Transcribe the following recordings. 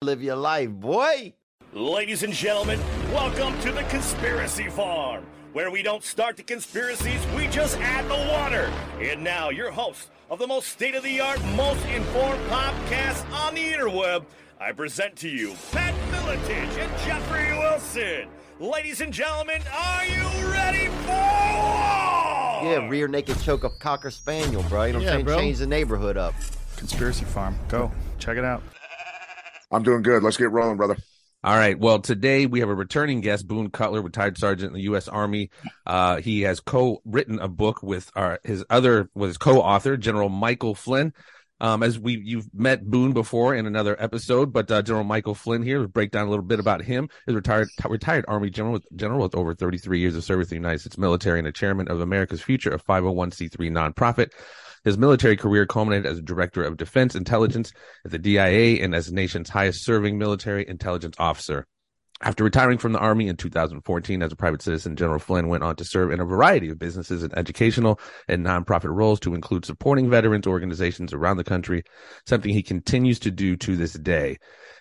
Live your life, boy. Ladies and gentlemen, welcome to the Conspiracy Farm, where we don't start the conspiracies, we just add the water. And now, your host of the most state of the art, most informed podcast on the interweb, I present to you Pat Miletich and Jeffrey Wilson. Ladies and gentlemen, are you ready for war? Yeah, rear naked choke a cocker spaniel, bro. You know what I'm saying? bro. Change the neighborhood up. Conspiracy Farm. Go. Check it out. I'm doing good. Let's get rolling, brother. All right. Well, today we have a returning guest, Boone Cutler, retired sergeant in the U.S. Army. Uh, he has co-written a book with our, his other, with his co-author, General Michael Flynn. Um, as we, you've met Boone before in another episode, but, uh, General Michael Flynn here will break down a little bit about him. Is retired, retired Army general with, general with over 33 years of service in the United States military and a chairman of America's Future, a 501c3 nonprofit. His military career culminated as director of defense intelligence at the DIA and as the nation's highest serving military intelligence officer. After retiring from the Army in 2014 as a private citizen, General Flynn went on to serve in a variety of businesses and educational and nonprofit roles to include supporting veterans organizations around the country, something he continues to do to this day.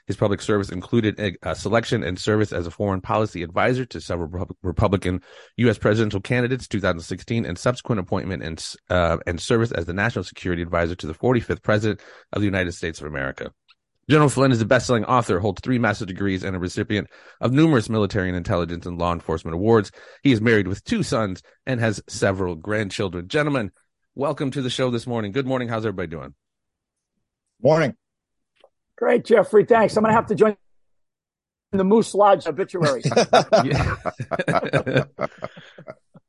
His public service included a, selection and service as a foreign policy advisor to several Republican U.S. presidential candidates, 2016, and subsequent appointment and, uh, and service as the national security advisor to the 45th president of the United States of America. General Flynn is a best-selling author, holds three master's degrees, and a recipient of numerous military and intelligence and law enforcement awards. He is married with two sons and has several grandchildren. Gentlemen, welcome to the show this morning. Good morning. How's everybody doing? Morning. Great, Jeffrey. Thanks. I'm going to have to join the Moose Lodge obituary.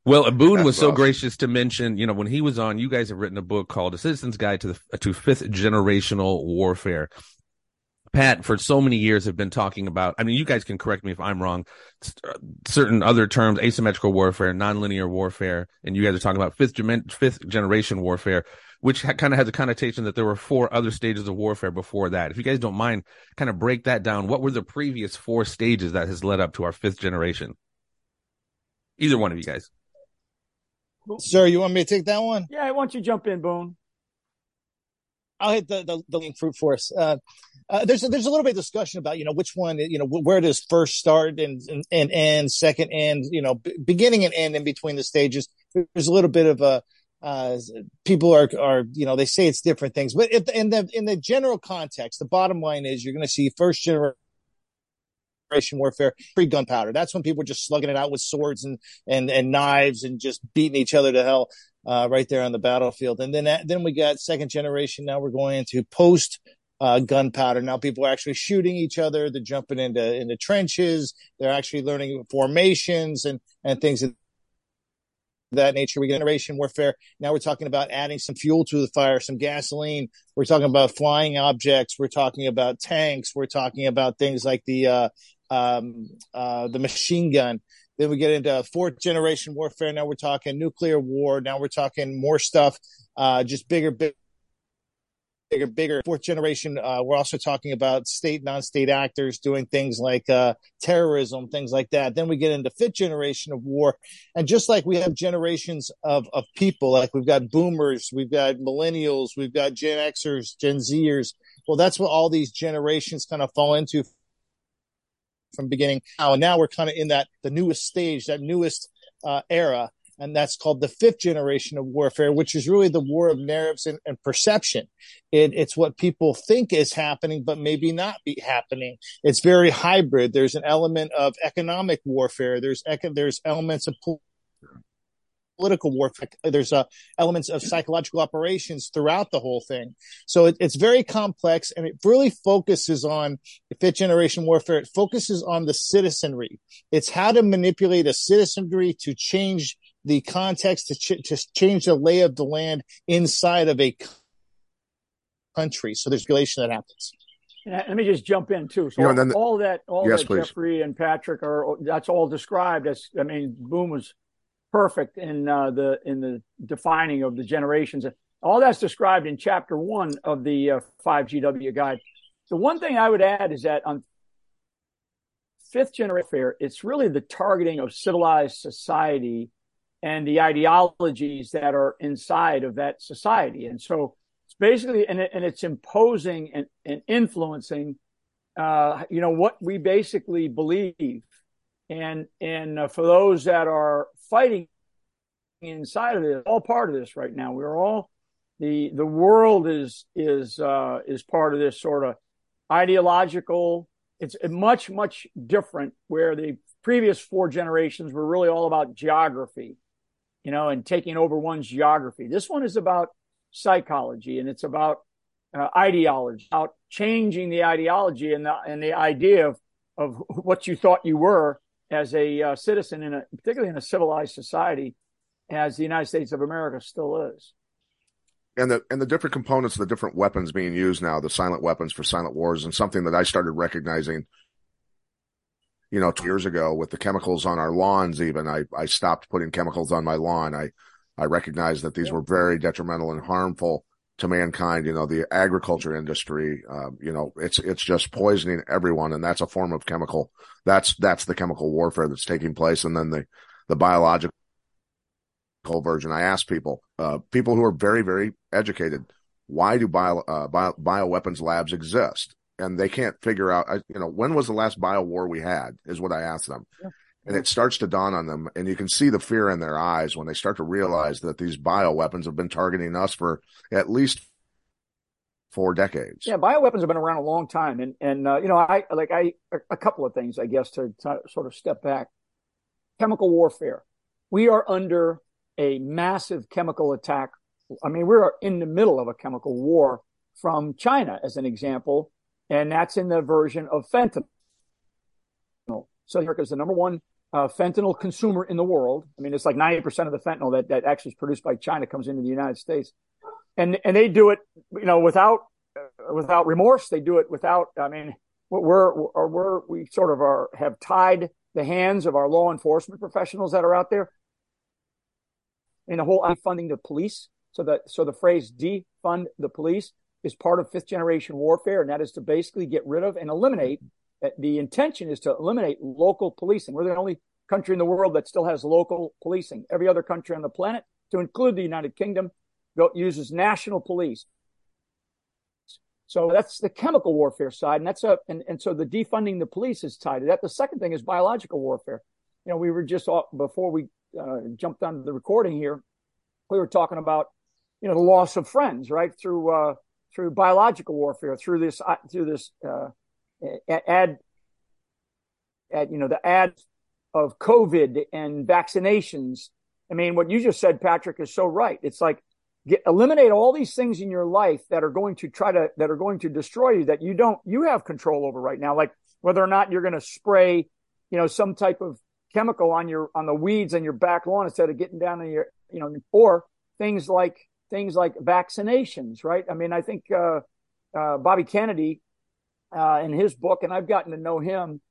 Well, Boone was That's so awesome. gracious to mention, you know, when he was on, you guys have written a book called A Citizen's Guide to the to Fifth Generational Warfare. Pat, for so many years, have been talking about. I mean, you guys can correct me if I'm wrong. uh, Certain other terms, asymmetrical warfare, nonlinear warfare, and you guys are talking about fifth fifth generation warfare, which ha- kind of has a connotation that there were four other stages of warfare before that. If you guys don't mind, kind of break that down. What were the previous four stages that has led up to our fifth generation? Either one of you guys. Sir, you want me to take that one? yeah, why don't you jump in, Boone? I'll hit the the, the link fruit force. Uh, uh, there's a, there's a little bit of discussion about you know which one you know where does first start and and and end, second end, you know b- beginning and end in between the stages. There's a little bit of a uh, people are are you know they say it's different things, but if, in the in the general context, the bottom line is you're going to see first generation warfare pre gunpowder. That's when people were just slugging it out with swords and and and knives and just beating each other to hell uh, right there on the battlefield. And then then we got second generation. Now we're going into post uh, gunpowder. Now people are actually shooting each other. They're jumping into into trenches. They're actually learning formations and and things of that nature. We get generation warfare. Now we're talking about adding some fuel to the fire, some gasoline. We're talking about flying objects. We're talking about tanks. We're talking about things like the uh, um, uh, the machine gun. Then we get into fourth generation warfare. Now we're talking nuclear war. Now we're talking more stuff, uh, just bigger, bigger, bigger, bigger. Fourth generation. Uh, we're also talking about state, non-state actors doing things like uh, terrorism, things like that. Then we get into fifth generation of war, and just like we have generations of of people, like we've got boomers, we've got millennials, we've got Gen Xers, Gen Zers. Well, that's what all these generations kind of fall into from beginning now and now we're kind of in that the newest stage that newest uh, era and that's called the fifth generation of warfare which is really the war of narratives and, and perception. It, it's what people think is happening but maybe not be happening. It's very hybrid. There's an element of economic warfare. There's eco- there's elements of pol- political warfare. There's uh, elements of psychological operations throughout the whole thing. So it, it's very complex and it really focuses on fifth generation warfare, it focuses on the citizenry. It's how to manipulate a citizenry to change the context, to, ch- to change the lay of the land inside of a country. So there's regulation that happens. And Let me just jump in too. So You know, then the- all that, all Yes, that please. Jeffrey and Patrick are that's all described as. I mean, Boone was perfect in uh, the in the defining of the generations. All that's described in chapter one of the uh, five GW guide. The one thing I would add is that on fifth generation warfare, it's really the targeting of civilized society and the ideologies that are inside of that society. And so it's basically, and, it, and it's imposing and, and influencing uh, you know, what we basically believe. And, and uh, for those that are fighting inside of this, all part of this right now, we're all, the, the world is, is, uh, is part of this sort of ideological. It's much, much different where the previous four generations were really all about geography, you know, and taking over one's geography. This one is about psychology and it's about uh, ideology, about changing the ideology and the, and the idea of, of what you thought you were as a uh, citizen in a, particularly in a civilized society as the United States of America still is. And the and the different components, the different weapons being used now, the silent weapons for silent wars, and something that I started recognizing you know, two years ago with the chemicals on our lawns, even I, I stopped putting chemicals on my lawn. I, I recognized that these were very detrimental and harmful to mankind. You know, the agriculture industry, uh, you know, it's, it's just poisoning everyone. And that's a form of chemical. That's, that's the chemical warfare that's taking place. And then the, the biological version. I ask people, uh, people who are very, very educated, why do bio, uh, bio, bioweapons labs exist? And they can't figure out, you know, when was the last bio war we had is what I asked them. Yeah. And it starts to dawn on them. And you can see the fear in their eyes when they start to realize that these bio weapons have been targeting us for at least four decades. Yeah, bioweapons have been around a long time, and and uh, you know, I like I a couple of things, I guess, to, to, sort of step back. Chemical warfare. We are under a massive chemical attack. I mean, we're in the middle of a chemical war from China, as an example, and that's in the version of fentanyl. So America is the number one uh, fentanyl consumer in the world. I mean, it's like 90% of the fentanyl that, that actually is produced by China comes into the United States. And, and they do it, you know, without, uh, without remorse. They do it without, I mean, we're, we're, we're, we sort of are, have tied the hands of our law enforcement professionals that are out there. And the whole funding the police. So that, so the phrase defund the police is part of fifth generation warfare, and that is to basically get rid of and eliminate. Uh, the intention is to eliminate local policing. We're the only country in the world that still has local policing. Every other country on the planet, to include the United Kingdom, uses national police. So that's the chemical warfare side, and that's a and, and so the defunding the police is tied to that. The second thing is biological warfare. You know, we were just before we uh, jumped on the recording here, we were talking about you know the loss of friends, right? Through uh, through biological warfare, through this uh, through this uh, ad, ad, you know, the ad of COVID and vaccinations. I mean, what you just said, Patrick, is so right. It's like get, eliminate all these things in your life that are going to try to that are going to destroy you that you don't you have control over right now, like whether or not you're going to spray, you know, some type of chemical on your on the weeds on your back lawn instead of getting down in your you know or things like things like vaccinations, right? I mean, I think uh, uh, Bobby Kennedy uh, in his book, and I've gotten to know him.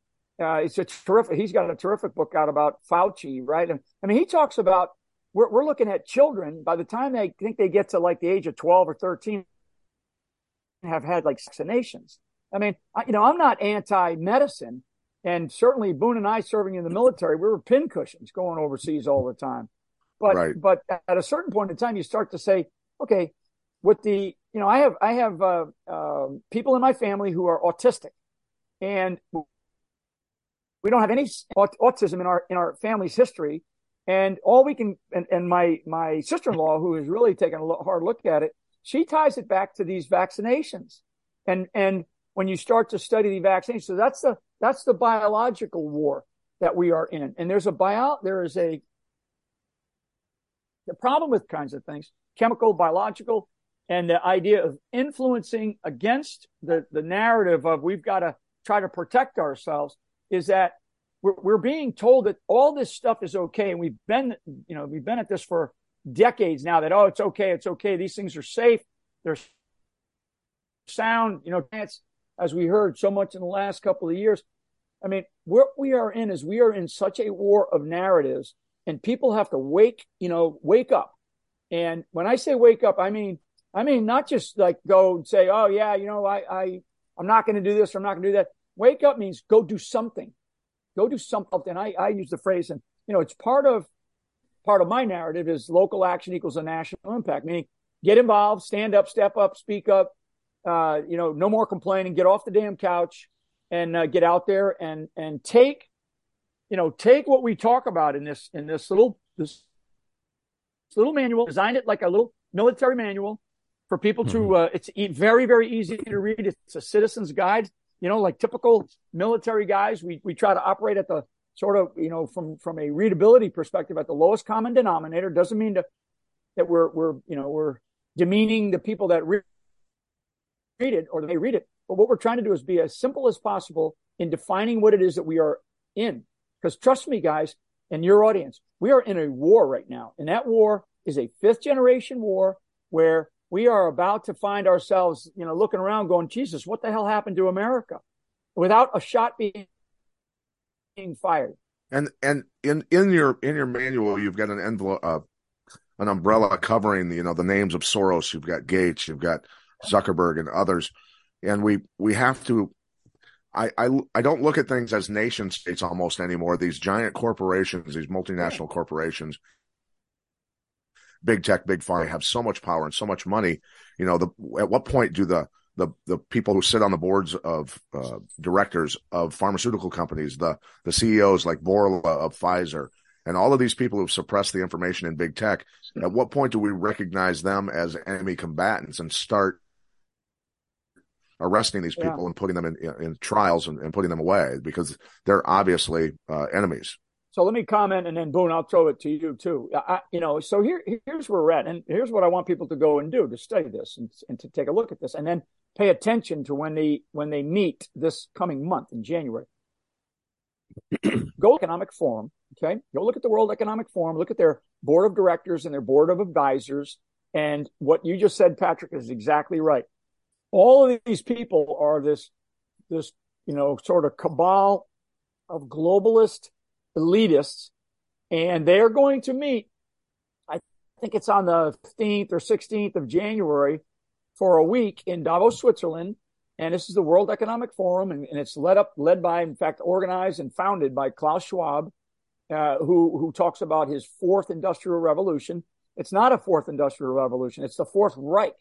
Uh, it's a terrific. He's got a terrific book out about Fauci, right? And I mean, he talks about we're we're looking at children by the time they think they get to like the age of twelve or thirteen, have had like vaccinations. I mean, I, you know, I'm not anti-medicine, and certainly Boone and I serving in the military, we were pincushions going overseas all the time. But right. but at a certain point in time, you start to say, okay, with the you know, I have I have uh, uh, people in my family who are autistic, and we don't have any autism in our in our family's history. And all we can and, and my my sister in law, who has really taken a hard look at it, she ties it back to these vaccinations. And and when you start to study the vaccinations, so that's the that's the biological war that we are in. And there's a bio there is a the problem with kinds of things, chemical, biological, and the idea of influencing against the, the narrative of we've got to try to protect ourselves is that we're, we're being told that all this stuff is okay. And we've been, you know, we've been at this for decades now that, oh, it's okay. It's okay. These things are safe. They're sound, you know, as we heard so much in the last couple of years. I mean, what we are in is we are in such a war of narratives and people have to wake, you know, wake up. And when I say wake up, I mean, I mean, not just like go and say, oh yeah, you know, I, I, I'm not going to do this. Or I'm not going to do that. Wake up means go do something, go do something. I, I use the phrase and, you know, it's part of, part of my narrative is local action equals a national impact, meaning get involved, stand up, step up, speak up, uh, you know, no more complaining, get off the damn couch, and uh, get out there and and take, you know, take what we talk about in this in this little this, little manual, designed it like a little military manual for people to. Mhm. Uh, it's very very easy to read. It's a citizen's guide. You know, like typical military guys, we we try to operate at the sort of you know from from a readability perspective at the lowest common denominator. Doesn't mean to, that we're we're you know we're demeaning the people that read read it or they read it. But what we're trying to do is be as simple as possible in defining what it is that we are in. Because trust me, guys, and your audience, we are in a war right now. And that war is a fifth generation war where we are about to find ourselves, you know, looking around going, Jesus, what the hell happened to America? Without a shot being, fired. And and in in your in your manual, you've got an envelope, uh, an umbrella covering you know the names of Soros. You've got Gates, you've got Zuckerberg, and others. And we we have to. I, I don't look at things as nation states almost anymore. These giant corporations, these multinational corporations, big tech, big pharma have so much power and so much money. You know, the at what point do the the the people who sit on the boards of uh, directors of pharmaceutical companies, the the CEOs like Bourla of Pfizer, and all of these people who've suppressed the information in big tech, at what point do we recognize them as enemy combatants and start arresting these Yeah. people and putting them in in trials and, and putting them away because they're obviously uh, enemies? So let me comment, and then Boone, I'll throw it to you too. I, you know, so here, here's where we're at, and here's what I want people to go and do to study this and, and to take a look at this, and then pay attention to when they when they meet this coming month in January. go economic forum, okay? Go look at the World Economic Forum, look at their board of directors and their board of advisors, and what you just said, Patrick, is exactly right. All of these people are this this you know sort of cabal of globalist elitists, and they're going to meet. I think it's on the 15th or 16th of January for a week in Davos, Switzerland. And this is the World Economic Forum, and, and it's led up, led by, in fact, organized and founded by Klaus Schwab, uh, who who talks about his fourth industrial revolution. It's not a fourth industrial revolution; it's the fourth Reich.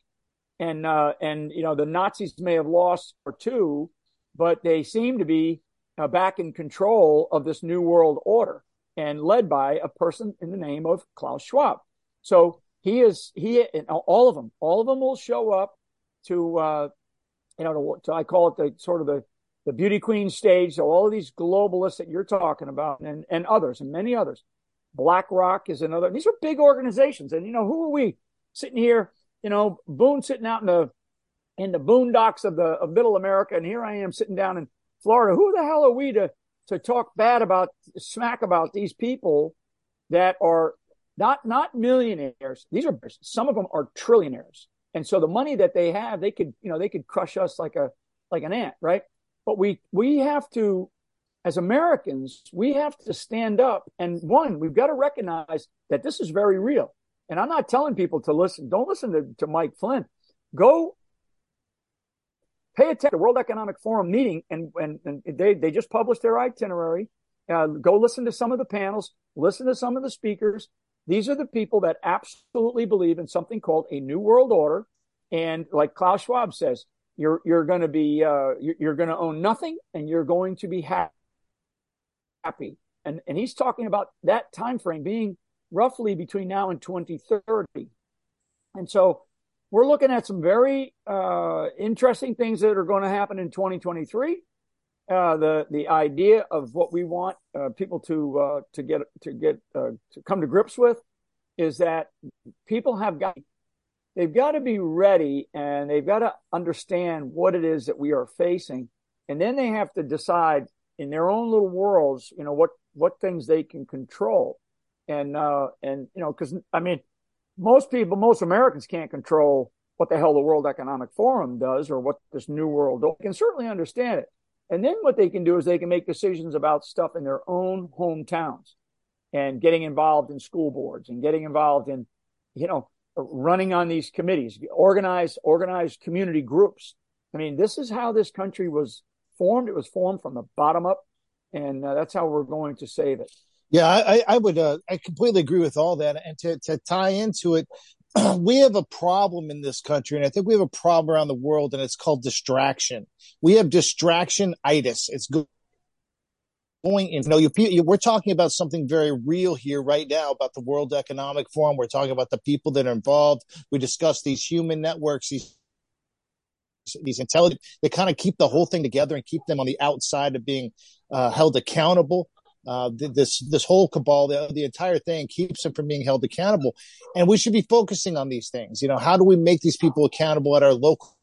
And uh, and you know the Nazis may have lost or two, but they seem to be uh, back in control of this new world order and led by a person in the name of Klaus Schwab. So he is he and all of them, all of them will show up to uh, you know to, to I call it the sort of the the beauty queen stage. So all of these globalists that you're talking about and and others and many others. BlackRock is another. These are big organizations, and you know who are we sitting here? You know, Boone sitting out in the in the boondocks of the of Middle America, and here I am sitting down in Florida. Who the hell are we to to talk bad about smack about these people that are not not millionaires? These are some of them are trillionaires, and so the money that they have, they could you know they could crush us like a like an ant, right? But we we have to, as Americans, we have to stand up and one, we've got to recognize that this is very real. And I'm not telling people to listen. Don't listen to, to Mike Flynn. Go pay attention to World Economic Forum meeting, and, and, and they, they just published their itinerary. Uh, go listen to some of the panels, listen to some of the speakers. These are the people that absolutely believe in something called a new world order. And like Klaus Schwab says, you're you're going to be uh, you're, you're going to own nothing, and you're going to be ha- happy. And and he's talking about that time frame being roughly between now and 2030. And so we're looking at some very uh, interesting things that are going to happen in 2023. Uh, the the idea of what we want uh, people to uh, to get to get uh, to come to grips with is that people have got they've got to be ready and they've got to understand what it is that we are facing, and then they have to decide in their own little worlds, you know what what things they can control, and uh, and you know because I mean most people, most Americans can't control what the hell the World Economic Forum does or what this new world. They can certainly understand it. And then what they can do is they can make decisions about stuff in their own hometowns and getting involved in school boards and getting involved in, you know, running on these committees, organized, organized community groups. I mean, this is how this country was formed. It was formed from the bottom up. And uh, that's how we're going to save it. Yeah, I, I would. Uh, I completely agree with all that. And to to tie into it, we have a problem in this country, and I think we have a problem around the world, and it's called distraction. We have distraction itis. It's going in. You know, you, we're talking about something very real here right now about the World Economic Forum. We're talking about the people that are involved. We discuss these human networks, these these intelligent. They kind of keep the whole thing together and keep them on the outside of being uh, held accountable. Uh, this this whole cabal, the, the entire thing keeps them from being held accountable, and we should be focusing on these things. You know, how do we make these people accountable at our local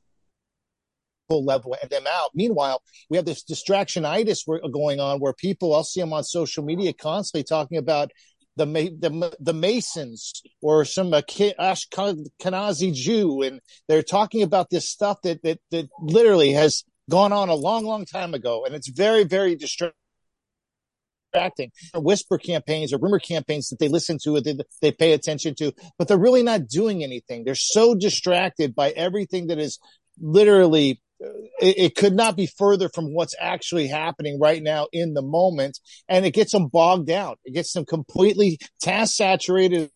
level and them out? Meanwhile, we have this distractionitis going on where people, I'll see them on social media constantly talking about the the the Masons or some Ashkenazi Jew, and they're talking about this stuff that that that literally has gone on a long, long time ago, and it's very, very distracting distracting. Whisper campaigns or rumor campaigns that they listen to, they, they pay attention to, but they're really not doing anything. They're so distracted by everything that is literally uh, it, it, could not be further from what's actually happening right now in the moment. And it gets them bogged down. It gets them completely task saturated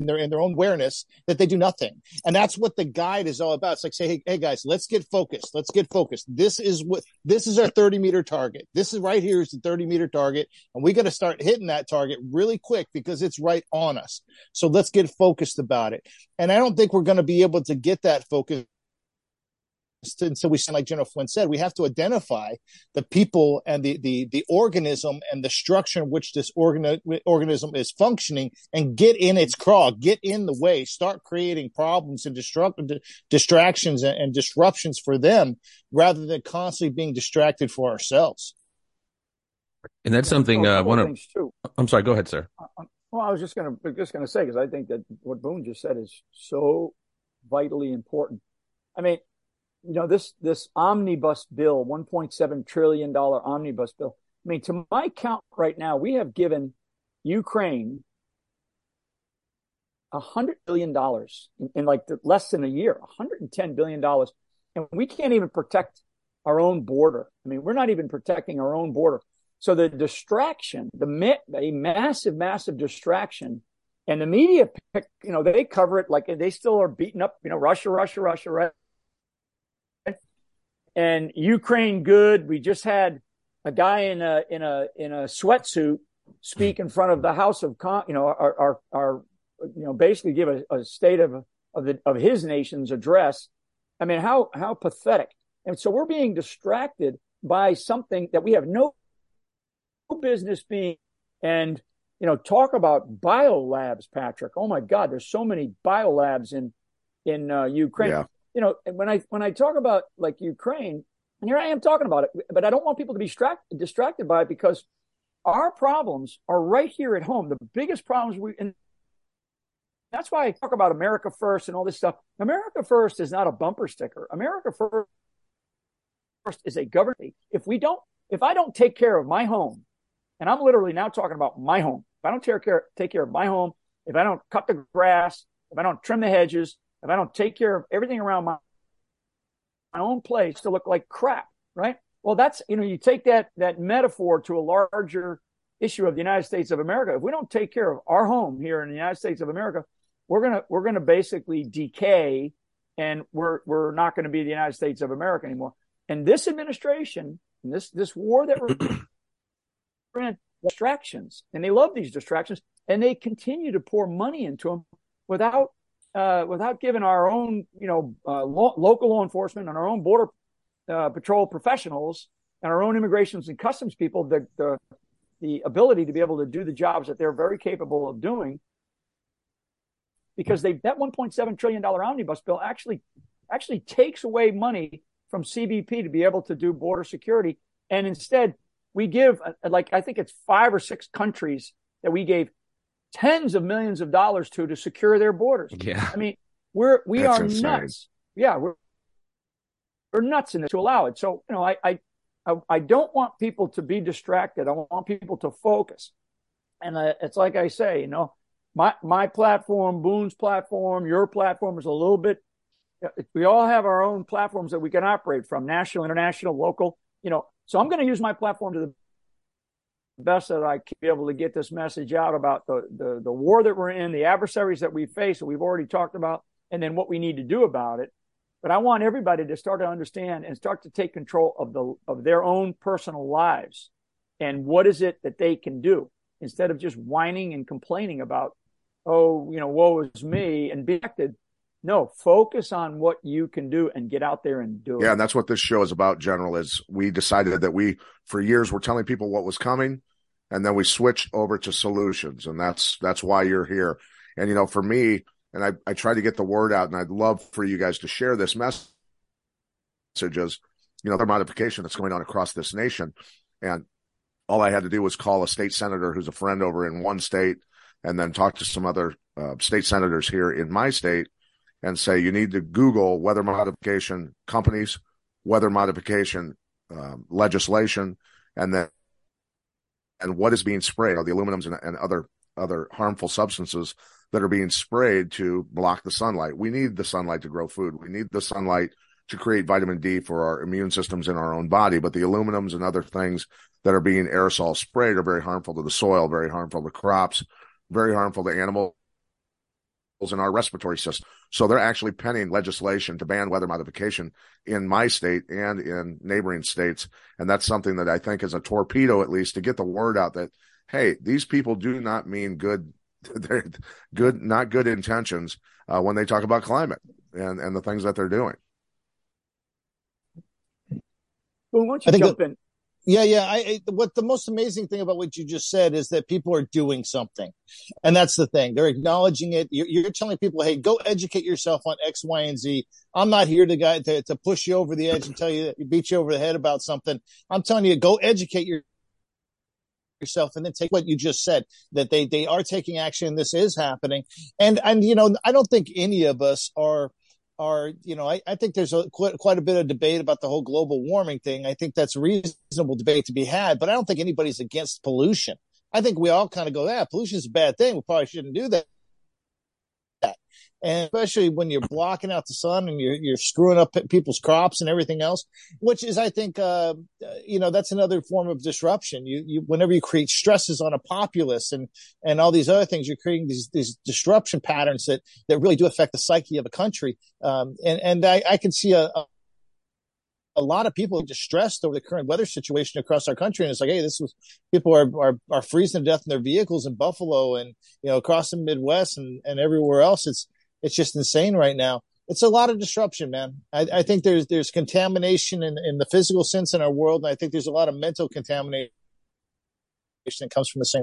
in their in their own awareness that they do nothing. And that's what the guide is all about. It's like say, hey, hey guys, let's get focused. Let's get focused. This is what this is our 30 meter target. This is right here is the 30 meter target. And we got to start hitting that target really quick because it's right on us. So let's get focused about it. And I don't think we're going to be able to get that focus and so we sound like General Flynn said, we have to identify the people and the the the organism and the structure in which this organ, organism is functioning, and get in its craw, get in the way, start creating problems and destruct distractions and, and disruptions for them, rather than constantly being distracted for ourselves. And that's something uh, one of. Too. I'm sorry. Go ahead, sir. Uh, uh, well, I was just going to just going to say because I think that what Boone just said is so vitally important. I mean, you know, this, this omnibus bill, $1.7 trillion omnibus bill. I mean, to my count right now, we have given Ukraine a hundred billion dollars in, in, like the, less than a year, 110 billion dollars. And we can't even protect our own border. I mean, we're not even protecting our own border. So the distraction, the a massive, massive distraction and the media pick, you know, they cover it like they still are beating up, you know, Russia, Russia, Russia, right? And Ukraine good. We just had a guy in a in a in a sweatsuit speak in front of the House of Con, you know, our our, our you know, basically give a, a state of of the of his nation's address. I mean, how how pathetic. And so we're being distracted by something that we have no business being. And you know, talk about biolabs, Patrick. Oh my God, there's so many biolabs in in uh, Ukraine. Yeah you know, when I when I talk about like Ukraine, and here I am talking about it, but I don't want people to be distracted distracted by it because our problems are right here at home. The biggest problems we and that's why I talk about America first and all this stuff. America first is not a bumper sticker. America first is a government. If we don't, if I don't take care of my home, and I'm literally now talking about my home. If I don't take care take care of my home, if I don't cut the grass, if I don't trim the hedges, if I don't take care of everything around my, my own place to look like crap, right? Well, that's, you know, you take that, that metaphor to a larger issue of the United States of America. If we don't take care of our home here in the United States of America, we're going to, we're going to basically decay and we're, we're not going to be the United States of America anymore. And this administration, and this, this war that we're in, distractions, and they love these distractions, and they continue to pour money into them without uh, without giving our own, you know, uh, lo- local law enforcement and our own border uh, patrol professionals and our own immigrations and customs people the, the the ability to be able to do the jobs that they're very capable of doing. Because they that 1.7 trillion dollar omnibus bill actually actually takes away money from CBP to be able to do border security. And instead we give uh, like I think it's five or six countries that we gave tens of millions of dollars to to secure their borders. Yeah. I mean, we're we That's are insane. nuts. Yeah, we're we're nuts in it to allow it. So, you know, I, I I don't want people to be distracted. I want people to focus. And uh, it's like I say, you know, my my platform, Boone's platform, your platform is a little bit. We all have our own platforms that we can operate from, national, international, local. You know, so I'm going to use my platform to the best that I can be able to get this message out about the, the, the war that we're in, the adversaries that we face, that we've already talked about, and then what we need to do about it. But I want everybody to start to understand and start to take control of the of their own personal lives and what is it that they can do instead of just whining and complaining about, oh, you know, woe is me and be acted. No, focus on what you can do and get out there and do it. Yeah, and that's what this show is about, General, is we decided that we for years were telling people what was coming and then we switched over to solutions. And that's that's why you're here. And you know, for me, and I, I try to get the word out and I'd love for you guys to share this message as, you know, the modification that's going on across this nation. And all I had to do was call a state senator who's a friend over in one state and then talk to some other uh, state senators here in my state and say, you need to Google weather modification companies, weather modification um, legislation, and then and what is being sprayed, are the aluminums and, and other other harmful substances that are being sprayed to block the sunlight. We need the sunlight to grow food. We need the sunlight to create vitamin D for our immune systems in our own body. But the aluminums and other things that are being aerosol sprayed are very harmful to the soil, very harmful to crops, very harmful to animals in our respiratory system. So they're actually penning legislation to ban weather modification in my state and in neighboring states. And that's something that I think is a torpedo, at least to get the word out that, hey, these people do not mean good, they're good, not good intentions uh, when they talk about climate and, and the things that they're doing. Well, why don't I you think jump that- in? Yeah, yeah. I, I what the most amazing thing about what you just said is that people are doing something, and that's the thing. They're acknowledging it. You're, you're telling people, "Hey, go educate yourself on X, Y, and Z." I'm not here to guy to, to push you over the edge and tell you beat you over the head about something. I'm telling you, go educate your, yourself and then take what you just said that they they are taking action. This is happening, and and you know, I don't think any of us are are you know I, I think there's a quite, quite a bit of debate about the whole global warming thing. I think that's a reasonable debate to be had but i don't think anybody's against pollution. I think we all kind of go yeah pollution is a bad thing. We probably shouldn't do that and especially when you're blocking out the sun and you're you're screwing up people's crops and everything else, which is, I think, uh, you know, that's another form of disruption. You, you, whenever you create stresses on a populace and and all these other things, you're creating these these disruption patterns that that really do affect the psyche of a country. Um, and and I, I can see a, a a lot of people are distressed over the current weather situation across our country. And it's like, hey, this was people are, are, are freezing to death in their vehicles in Buffalo and, you know, across the Midwest and, and everywhere else. It's, it's just insane right now. It's a lot of disruption, man. I, I think there's, there's contamination in, in the physical sense in our world. And I think there's a lot of mental contamination that comes from the same.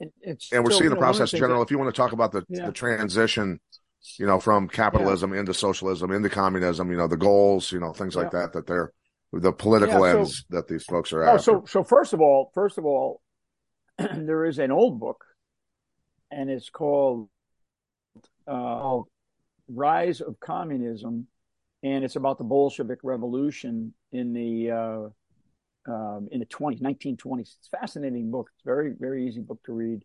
It- it's And we're still, seeing the know, process, things General. that- If you want to talk about the, Yeah. the transition, you know, from capitalism into socialism, into communism, you know, the goals, you know, things like that, that they're the political Yeah, so- ends that these folks are Oh, after. so so first of all, first of all, there is an old book, and it's called uh, "Rise of Communism," and it's about the Bolshevik Revolution in the uh, um, in the 20s, 1920s. It's a fascinating book. It's a very very easy book to read,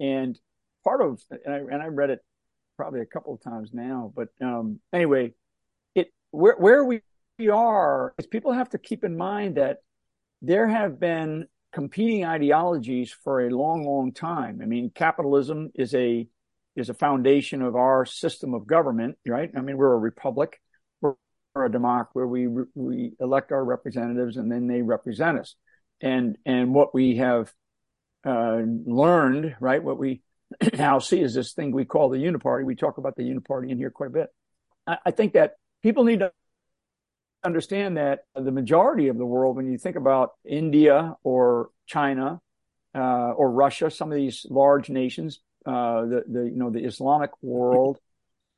and part of and I and I read it probably a couple of times now. But um, anyway, it where where we are is people have to keep in mind that there have been competing ideologies for a long, long time. I mean, capitalism is a is a foundation of our system of government, right? I mean, we're a republic, we're, a democracy where we we elect our representatives and then they represent us. And and what we have uh, learned, right? What we now see is this thing we call the uniparty. We talk about the uniparty in here quite a bit. I, I think that people need to understand that the majority of the world, when you think about India or China uh, or Russia, some of these large nations, uh, the the you know the Islamic world,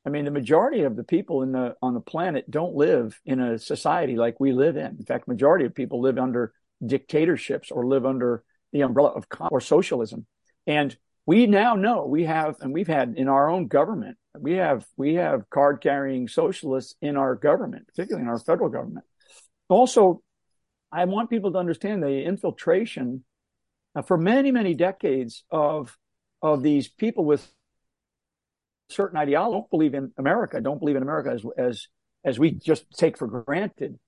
I mean, the majority of the people in the on the planet don't live in a society like we live in. In fact, majority of people live under dictatorships or live under the umbrella of com- or socialism. And we now know we have, and we've had in our own government, we have we have card carrying socialists in our government, particularly in our federal government. Also, I want people to understand the infiltration uh, for many many decades of of these people with certain ideology don't believe in America, don't believe in America as as as we just take for granted.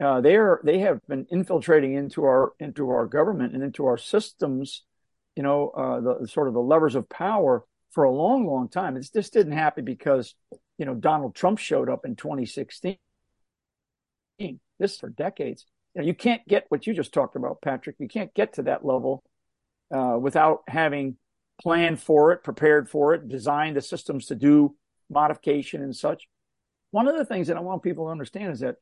uh, they are they have been infiltrating into our into our government and into our systems, you know, uh, the sort of the levers of power for a long, long time. It's, this didn't happen because you know Donald Trump showed up in 2016. This for decades. You know, you can't get what you just talked about, Patrick. You can't get to that level uh, without having planned for it, prepared for it, designed the systems to do modification and such. One of the things that I want people to understand is that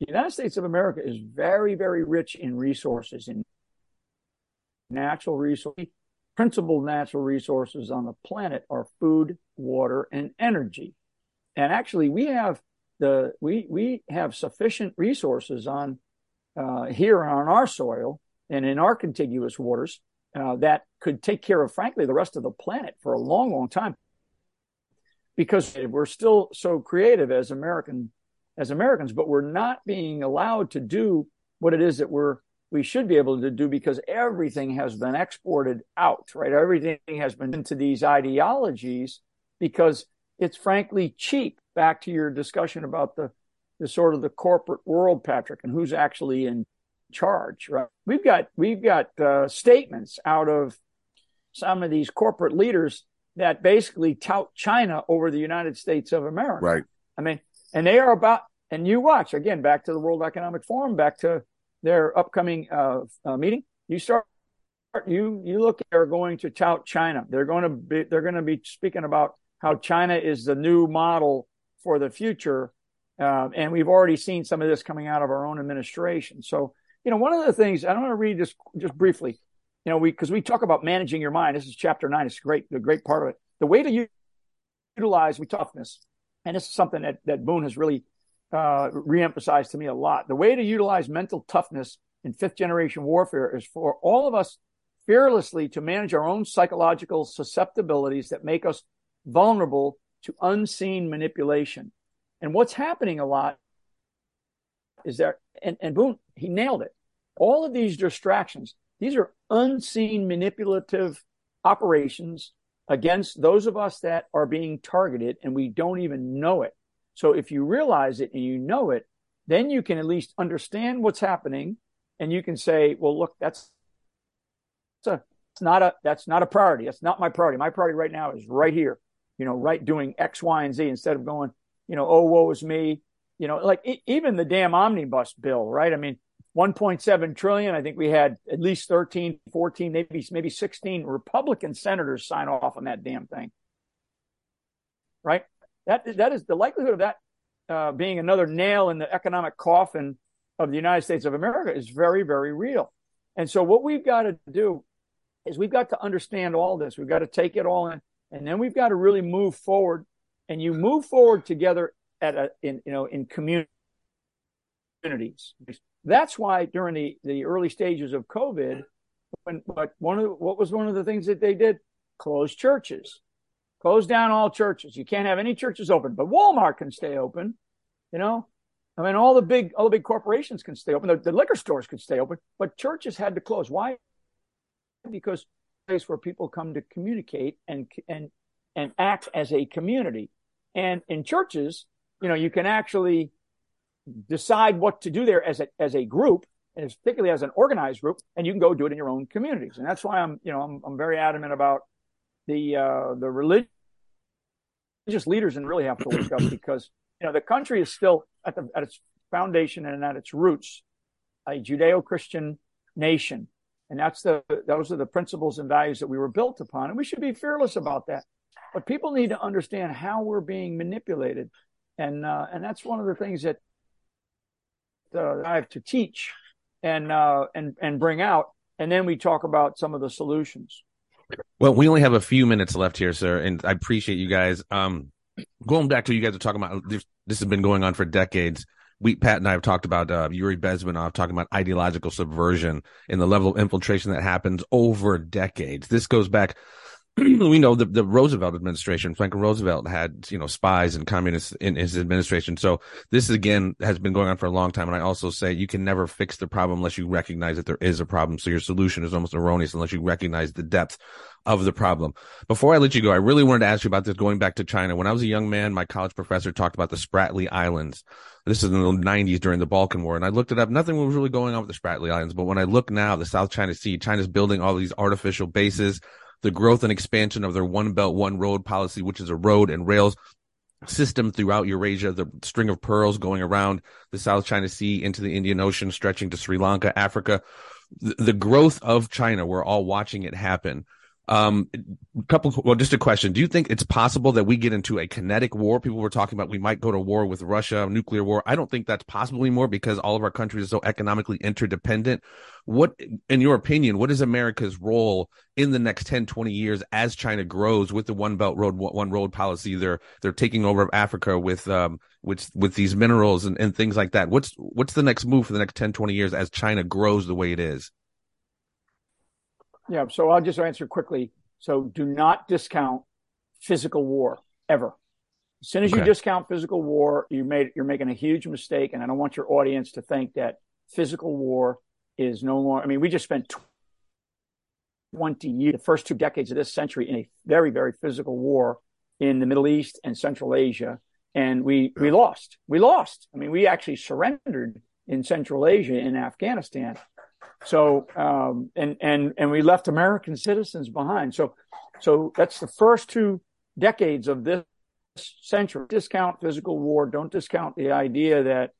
the United States of America is very, very rich in resources, in natural resources. Principal natural resources on the planet are food, water, and energy. And actually, we have the we we have sufficient resources on uh, here on our soil and in our contiguous waters uh, that could take care of, frankly, the rest of the planet for a long, long time. Because we're still so creative as American as Americans, but we're not being allowed to do what it is that we're we should be able to do because everything has been exported out, right? Everything has been into these ideologies because it's frankly cheap. Back to your discussion about the the sort of the corporate world, Patrick, and who's actually in charge, right? We've got we've got uh, statements out of some of these corporate leaders that basically tout China over the United States of America. Right. I mean, and they are about. And you watch again back to the World Economic Forum, back to their upcoming uh, uh, meeting. You start. You you look. They're going to tout China. They're going to be. They're going to be speaking about how China is the new model for the future. Uh, and we've already seen some of this coming out of our own administration. So you know, one of the things I don't want to read this just briefly, you know, we because we talk about managing your mind. This is chapter nine. It's great, the great part of it. The way to utilize we toughness, and this is something that that Boone has really uh, reemphasized to me a lot. The way to utilize mental toughness in fifth generation warfare is for all of us fearlessly to manage our own psychological susceptibilities that make us vulnerable to unseen manipulation. And what's happening a lot is there, and, and Boone, he nailed it. All of these distractions, these are unseen manipulative operations against those of us that are being targeted and we don't even know it. So if you realize it and you know it, then you can at least understand what's happening and you can say, well, look, that's, that's a, it's not a, that's not a priority. That's not my priority. My priority right now is right here, you know, right doing X, Y, and Z instead of going, you know, oh, woe is me you know, like even the damn omnibus bill, right? I mean, 1.7 trillion. I think we had at least 13, 14, maybe maybe 16 Republican senators sign off on that damn thing. Right? That that is the likelihood of that uh, being another nail in the economic coffin of the United States of America is very very real. And so what we've got to do is we've got to understand all this. We've got to take it all in, and then we've got to really move forward. And you move forward together at a, in you know in communities. That's why during the the early stages of COVID, when but one of the, what was one of the things that they did? Close churches, close down all churches. You can't have any churches open, but Walmart can stay open. You know, I mean, all the big all the big corporations can stay open. The, the liquor stores could stay open, but churches had to close. Why? Because place where people come to communicate and and and act as a community. And in churches, you know, you can actually decide what to do there as a, as a group and particularly as an organized group, and you can go do it in your own communities. And that's why I'm, you know, I'm, I'm very adamant about the, uh, the religious leaders and really have to wake up because, you know, the country is still at the, at its foundation and at its roots, a Judeo-Christian nation. And that's the, those are the principles and values that we were built upon. And we should be fearless about that. But people need to understand how we're being manipulated and uh, and that's one of the things that uh, I have to teach and uh, and and bring out, and then we talk about some of the solutions. Well, we only have a few minutes left here, sir, and I appreciate you guys. Um, going back to what you guys are talking about, this, this has been going on for decades. We, Pat and I have talked about uh, Yuri Bezmenov talking about ideological subversion and the level of infiltration that happens over decades. This goes back we know the, the Roosevelt administration, Franklin Roosevelt had, you know, spies and communists in his administration. So this again has been going on for a long time. And I also say you can never fix the problem unless you recognize that there is a problem. So your solution is almost erroneous unless you recognize the depth of the problem. Before I let you go, I really wanted to ask you about this going back to China. When I was a young man, my college professor talked about the Spratly Islands. This is in the 90s during the Balkan War. And I looked it up. Nothing was really going on with the Spratly Islands. But when I look now, the South China Sea, China's building all these artificial bases the growth and expansion of their one belt, one road policy, which is a road and rails system throughout Eurasia, the string of pearls going around the South China Sea into the Indian Ocean, stretching to Sri Lanka, Africa. The, the growth of China, we're all watching it happen. Um, couple, well, just a question. Do you think it's possible that we get into a kinetic war? People were talking about we might go to war with Russia, nuclear war. I don't think that's possible anymore because all of our countries are so economically interdependent. What, in your opinion, what is America's role in the next 10, 20 years as China grows with the one belt road, one road policy? They're, they're taking over Africa with, um, with, with these minerals and, and things like that. What's, what's the next move for the next 10, 20 years as China grows the way it is? Yeah, so I'll just answer quickly. So do not discount physical war ever. As soon as okay. you discount physical war, you made you're making a huge mistake, and I don't want your audience to think that physical war is no longer. I mean, we just spent 20 years, the first two decades of this century, in a very, very physical war in the Middle East and Central Asia, and we we lost. We lost. I mean, we actually surrendered in Central Asia in Afghanistan. So um, and and and we left American citizens behind. So so that's the first two decades of this century. Discount physical war. Don't discount the idea that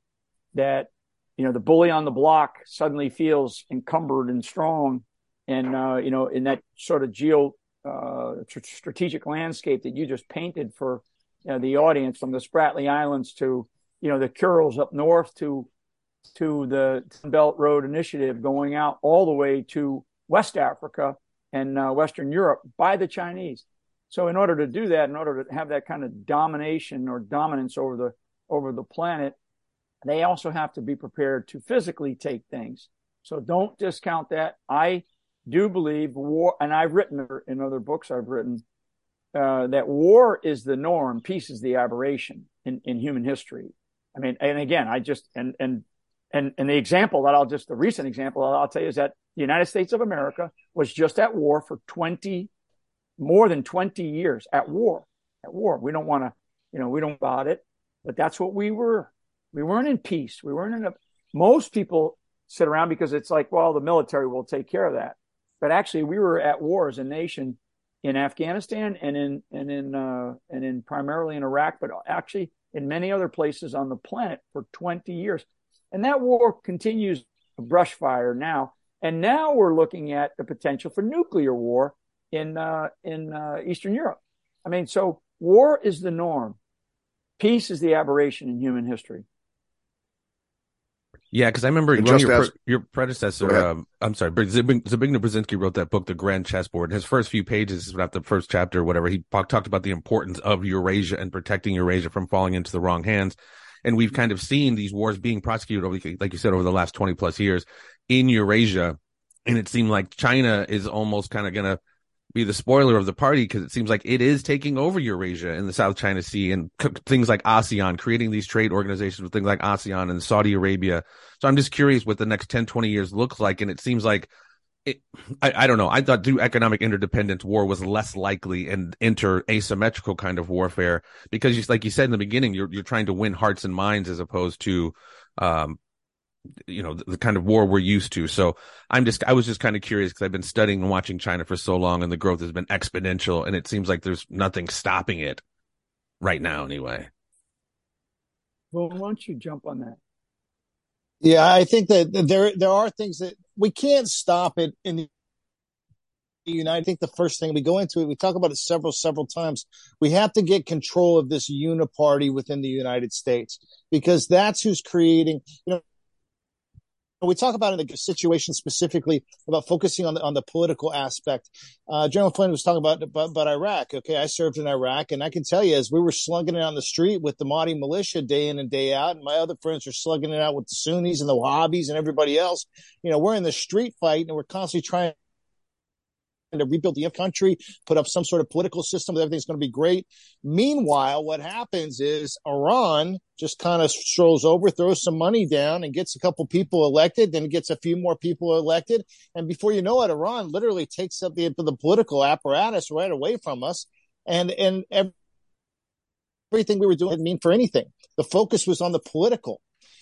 that you know the bully on the block suddenly feels encumbered and strong, and uh, you know in that sort of geo uh, strategic landscape that you just painted for you know, the audience, from the Spratly Islands to you know the Kurils up north to to the Belt Road Initiative going out all the way to West Africa and uh, Western Europe by the Chinese. So in order to do that, in order to have that kind of domination or dominance over the over the planet, they also have to be prepared to physically take things. So don't discount that. I do believe war, and I've written in other books I've written uh, that war is the norm, peace is the aberration in, in human history. I mean, and again, I just and and and, and the example that I'll just, the recent example I'll tell you is that the United States of America was just at war for 20, more than 20 years at war, at war. We don't want to, you know, we don't about it, but that's what we were. We weren't in peace. We weren't in a, most people sit around because it's like, well, the military will take care of that. But actually we were at war as a nation in Afghanistan and in, and in, uh, and in primarily in Iraq, but actually in many other places on the planet for 20 years. And that war continues a brush fire now. And now we're looking at the potential for nuclear war in uh, in uh, Eastern Europe. I mean, so war is the norm. Peace is the aberration in human history. Yeah, because I remember one of your, as, your predecessor, um, I'm sorry, Zbigniew Brzezinski wrote that book, The Grand Chessboard. His first few pages, about the first chapter or whatever, he talked about the importance of Eurasia and protecting Eurasia from falling into the wrong hands. And we've kind of seen these wars being prosecuted over, like you said, over the last 20 plus years in Eurasia. And it seemed like China is almost kind of going to be the spoiler of the party because it seems like it is taking over Eurasia and the South China Sea and c- things like ASEAN, creating these trade organizations with things like ASEAN and Saudi Arabia. So I'm just curious what the next 10, 20 years looks like. And it seems like it, I, I, don't know. I thought through economic interdependence, war was less likely and inter asymmetrical kind of warfare because, just like you said in the beginning, you're you're trying to win hearts and minds as opposed to, um, you know, the, the kind of war we're used to. So I'm just I was just kind of curious because I've been studying and watching China for so long, and the growth has been exponential, and it seems like there's nothing stopping it right now, anyway. Well, why don't you jump on that? Yeah, I think that there there are things that we can't stop it in the United. I think the first thing we go into it, we talk about it several several times. We have to get control of this uniparty within the United States because that's who's creating. You know, we talk about in the situation specifically about focusing on the on the political aspect. Uh, General Flynn was talking about, about, about Iraq. Okay, I served in Iraq, and I can tell you, as we were slugging it on the street with the Mahdi militia day in and day out, and my other friends are slugging it out with the Sunnis and the Wahhabis and everybody else. You know, we're in the street fight, and we're constantly trying to rebuild the country, put up some sort of political system that everything's going to be great. Meanwhile, what happens is Iran just kind of strolls over, throws some money down, and gets a couple people elected, then gets a few more people elected, and before you know it, Iran literally takes up the, the political apparatus right away from us, and and everything we were doing didn't mean for anything. The focus was on the political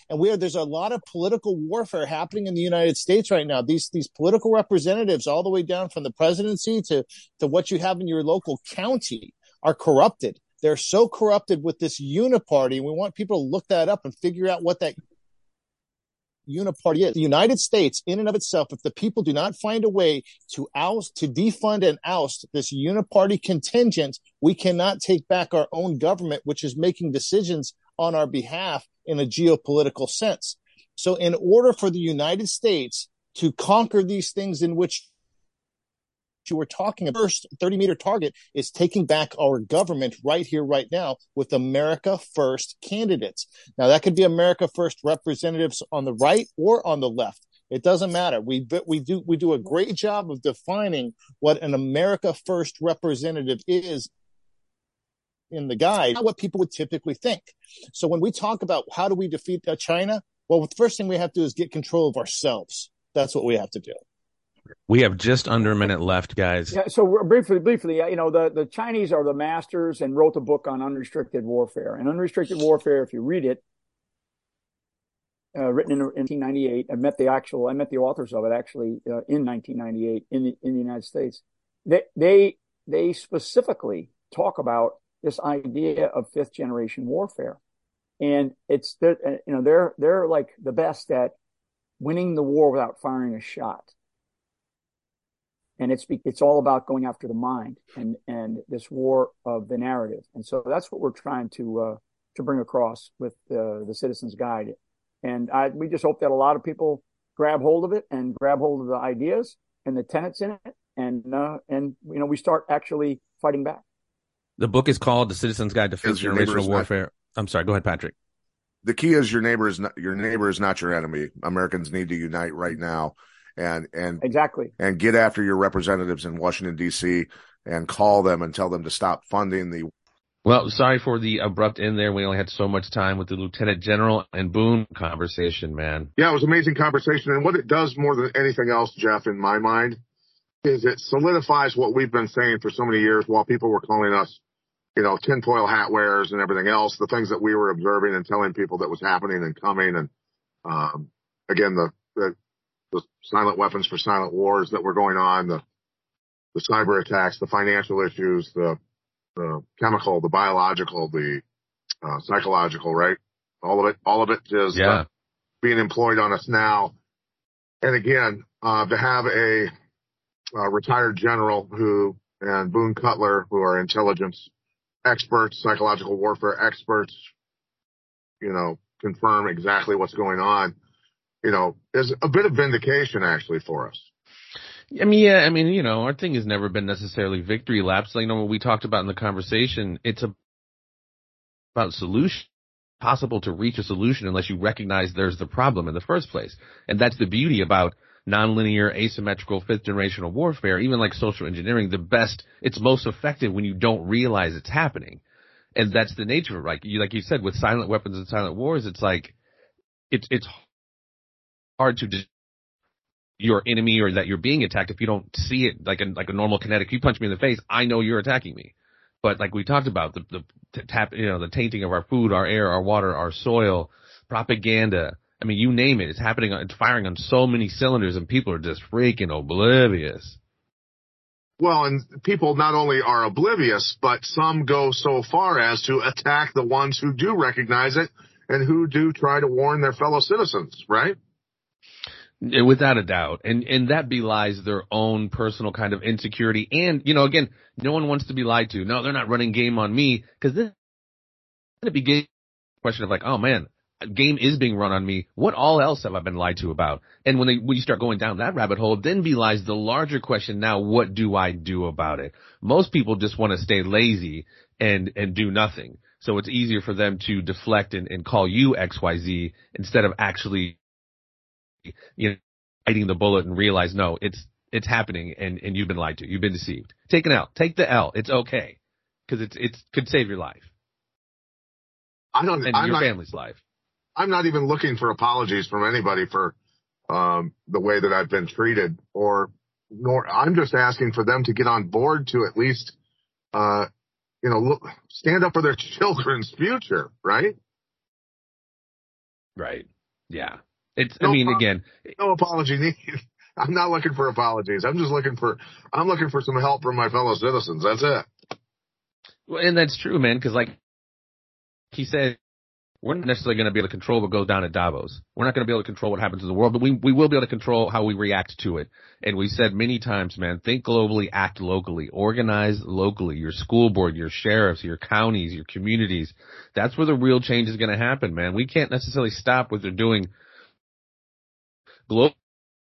and where there's a lot of political warfare happening in the United States right now. These these political representatives, all the way down from the presidency to to what you have in your local county, are corrupted. They're so corrupted with this uniparty, we want people to look that up and figure out what that uniparty is. The United States, in and of itself, if the people do not find a way to oust, to defund and oust this uniparty contingent, we cannot take back our own government, which is making decisions on our behalf in a geopolitical sense. So in order for the United States to conquer these things in which you were talking about, first 30 meter target is taking back our government right here, right now with America First candidates. Now that could be America First representatives on the right or on the left. It doesn't matter. We we do we do a great job of defining what an America First representative is in the guide, not what people would typically think. So when we talk about how do we defeat uh, China, well, the first thing we have to do is get control of ourselves. That's what we have to do. We have just under a minute left, guys. Yeah, so briefly, briefly, you know, the, the Chinese are the masters and wrote a book on unrestricted warfare. And unrestricted warfare, if you read it, uh, written in, in 1998, I met the actual, I met the authors of it actually uh, in 1998 in the in the United States. They they they specifically talk about this idea of fifth generation warfare. And it's, you know, they're, they're like the best at winning the war without firing a shot. And it's, it's all about going after the mind and, and this war of the narrative. And so that's what we're trying to, uh, to bring across with uh, the Citizens Guide. And I, we just hope that a lot of people grab hold of it and grab hold of the ideas and the tenets in it. And, uh, and, you know, we start actually fighting back. The book is called The Citizen's Guide to Fifth Generational Warfare. Not, I'm sorry. Go ahead, Patrick. The key is your neighbor is not, your neighbor is not your enemy. Americans need to unite right now, and and exactly and get after your representatives in Washington D.C. and call them and tell them to stop funding the. Well, sorry for the abrupt end there. We only had so much time with the Lieutenant General and Boone conversation, man. Yeah, it was amazing conversation, and what it does more than anything else, Jeff, in my mind, is it solidifies what we've been saying for so many years while people were calling us you know, tinfoil hat wearers and everything else, the things that we were observing and telling people that was happening and coming. And, um, again, the, the, the silent weapons for silent wars that were going on, the, the cyber attacks, the financial issues, the, the chemical, the biological, the, uh, psychological, right? All of it, all of it is yeah. uh, being employed on us now. And again, uh, to have a, a retired general who and Boone Cutler, who are intelligence experts, psychological warfare experts, you know, confirm exactly what's going on, you know, is a bit of vindication actually for us. I mean, yeah, I mean, you know, our thing has never been necessarily victory laps. Like, you know, what we talked about in the conversation, it's a, about solution possible to reach a solution unless you recognize there's the problem in the first place. And that's the beauty about nonlinear, asymmetrical, fifth generational warfare, even like social engineering, the best, it's most effective when you don't realize it's happening. And that's the nature of it. Like you, like you said, with silent weapons and silent wars, it's like, it's, it's hard to just, your enemy or that you're being attacked if you don't see it like a, like a normal kinetic. You punch me in the face, I know you're attacking me. But like we talked about, the, the tap, you know, the tainting of our food, our air, our water, our soil, propaganda, I mean, you name it. It's happening. It's firing on so many cylinders, and people are just freaking oblivious. Well, and people not only are oblivious, but some go so far as to attack the ones who do recognize it and who do try to warn their fellow citizens, right? Without a doubt. And, and that belies their own personal kind of insecurity. And, you know, again, no one wants to be lied to. No, they're not running game on me because then it begins a question of like, oh man, game is being run on me. What all else have I been lied to about? And when they, when you start going down that rabbit hole, then belies the larger question. Now, what do I do about it? Most people just want to stay lazy and, and do nothing. So it's easier for them to deflect and, and call you XYZ instead of actually, you know, biting the bullet and realize, no, it's, it's happening and, and you've been lied to. You've been deceived. Take an L. Take the L. It's okay. Cause it's, it's, could save your life I don't. and I'm your not. family's life. I'm not even looking for apologies from anybody for um, the way that I've been treated, or nor I'm just asking for them to get on board to at least, uh, you know, look, stand up for their children's future, right? Right. Yeah. It's, No I mean, again, No apology needed. I'm not looking for apologies. I'm just looking for I'm looking for some help from my fellow citizens. That's it. Well, and that's true, man, because like he said, we're not necessarily going to be able to control what goes down at Davos. We're not going to be able to control what happens in the world, but we, we will be able to control how we react to it. And we said many times, man, think globally, act locally, organize locally, your school board, your sheriffs, your counties, your communities. That's where the real change is going to happen, man. We can't necessarily stop what they're doing globally.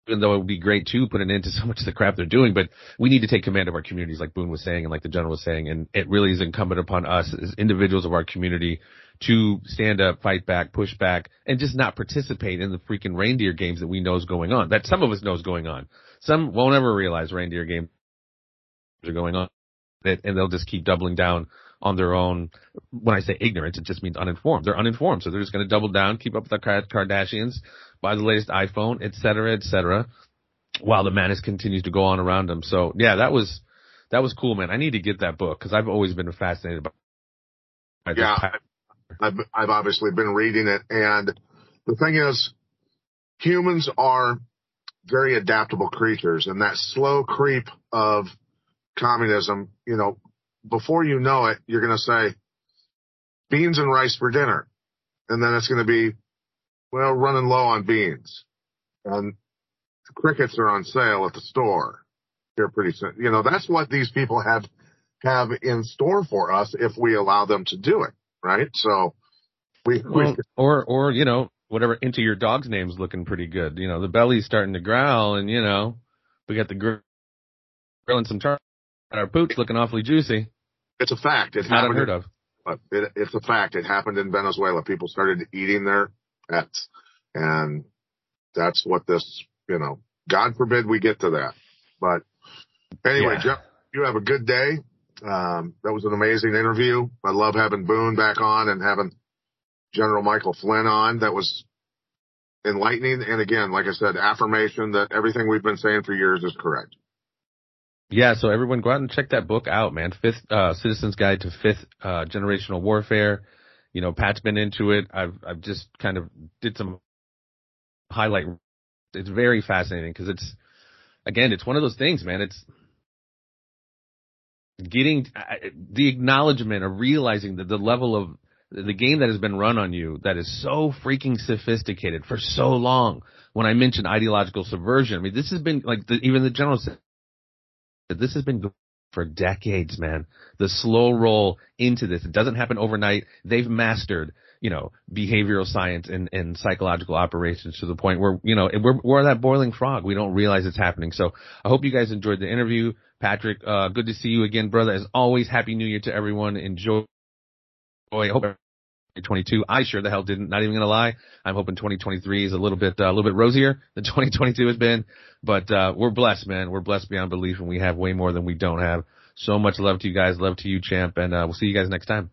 Even though it would be great to put an end to so much of the crap they're doing, but we need to take command of our communities, like Boone was saying, and like the general was saying, and it really is incumbent upon us as individuals of our community to stand up, fight back, push back, and just not participate in the freaking reindeer games that we know is going on. That some of us know is going on. Some won't ever realize reindeer games are going on, and they'll just keep doubling down on their own. When I say ignorance, it just means uninformed. They're uninformed, so they're just going to double down, keep up with the Kardashians, buy the latest iPhone, et cetera, et cetera, while the madness continues to go on around them. So yeah, that was that was cool, man. I need to get that book because I've always been fascinated by. by Yeah, I've I've obviously been reading it, and the thing is, humans are very adaptable creatures, and that slow creep of communism, you know, before you know it, you're going to say beans and rice for dinner, and then it's going to be well running low on beans, and crickets are on sale at the store. Here pretty soon. You know, that's what these people have have in store for us if we allow them to do it right? So we, Well, we or or you know whatever into your dog's name's looking pretty good. You know the belly's starting to growl, and you know we got the gr- grilling some tar- and our pooch looking awfully juicy. it's a fact. It It's not happened. unheard of. But it, it's a fact. It happened in Venezuela. People started eating their pets, and that's what this. You know, God forbid we get to that. But anyway, Yeah. Jeff, you have a good day. Um, that was an amazing interview. I love having Boone back on and having General Michael Flynn on. That was enlightening. And again, like I said, affirmation that everything we've been saying for years is correct. Yeah, so everyone go out and check that book out, man. Fifth uh, Citizen's Guide to Fifth uh, Generational Warfare. You know, Pat's been into it. I've I've just kind of did some highlight. It's very fascinating because it's again, it's one of those things, man. It's getting uh, the acknowledgement of realizing that the level of the game that has been run on you that is so freaking sophisticated for so long. When I mentioned ideological subversion, I mean, this has been like the, even the general said this has been for decades, man. The slow roll into this. It doesn't happen overnight. They've mastered, you know, behavioral science and, and psychological operations to the point where, you know, we're, we're that boiling frog. We don't realize it's happening. So I hope you guys enjoyed the interview. Patrick, uh, good to see you again, brother. As always, happy new year to everyone. Enjoy. I hope 2022. I sure the hell didn't. Not even gonna lie. I'm hoping 2023 is a little bit uh, a little bit rosier than 2022 has been. But uh, we're blessed, man. We're blessed beyond belief, and we have way more than we don't have. So much love to you guys. Love to you, champ, and uh, we'll see you guys next time.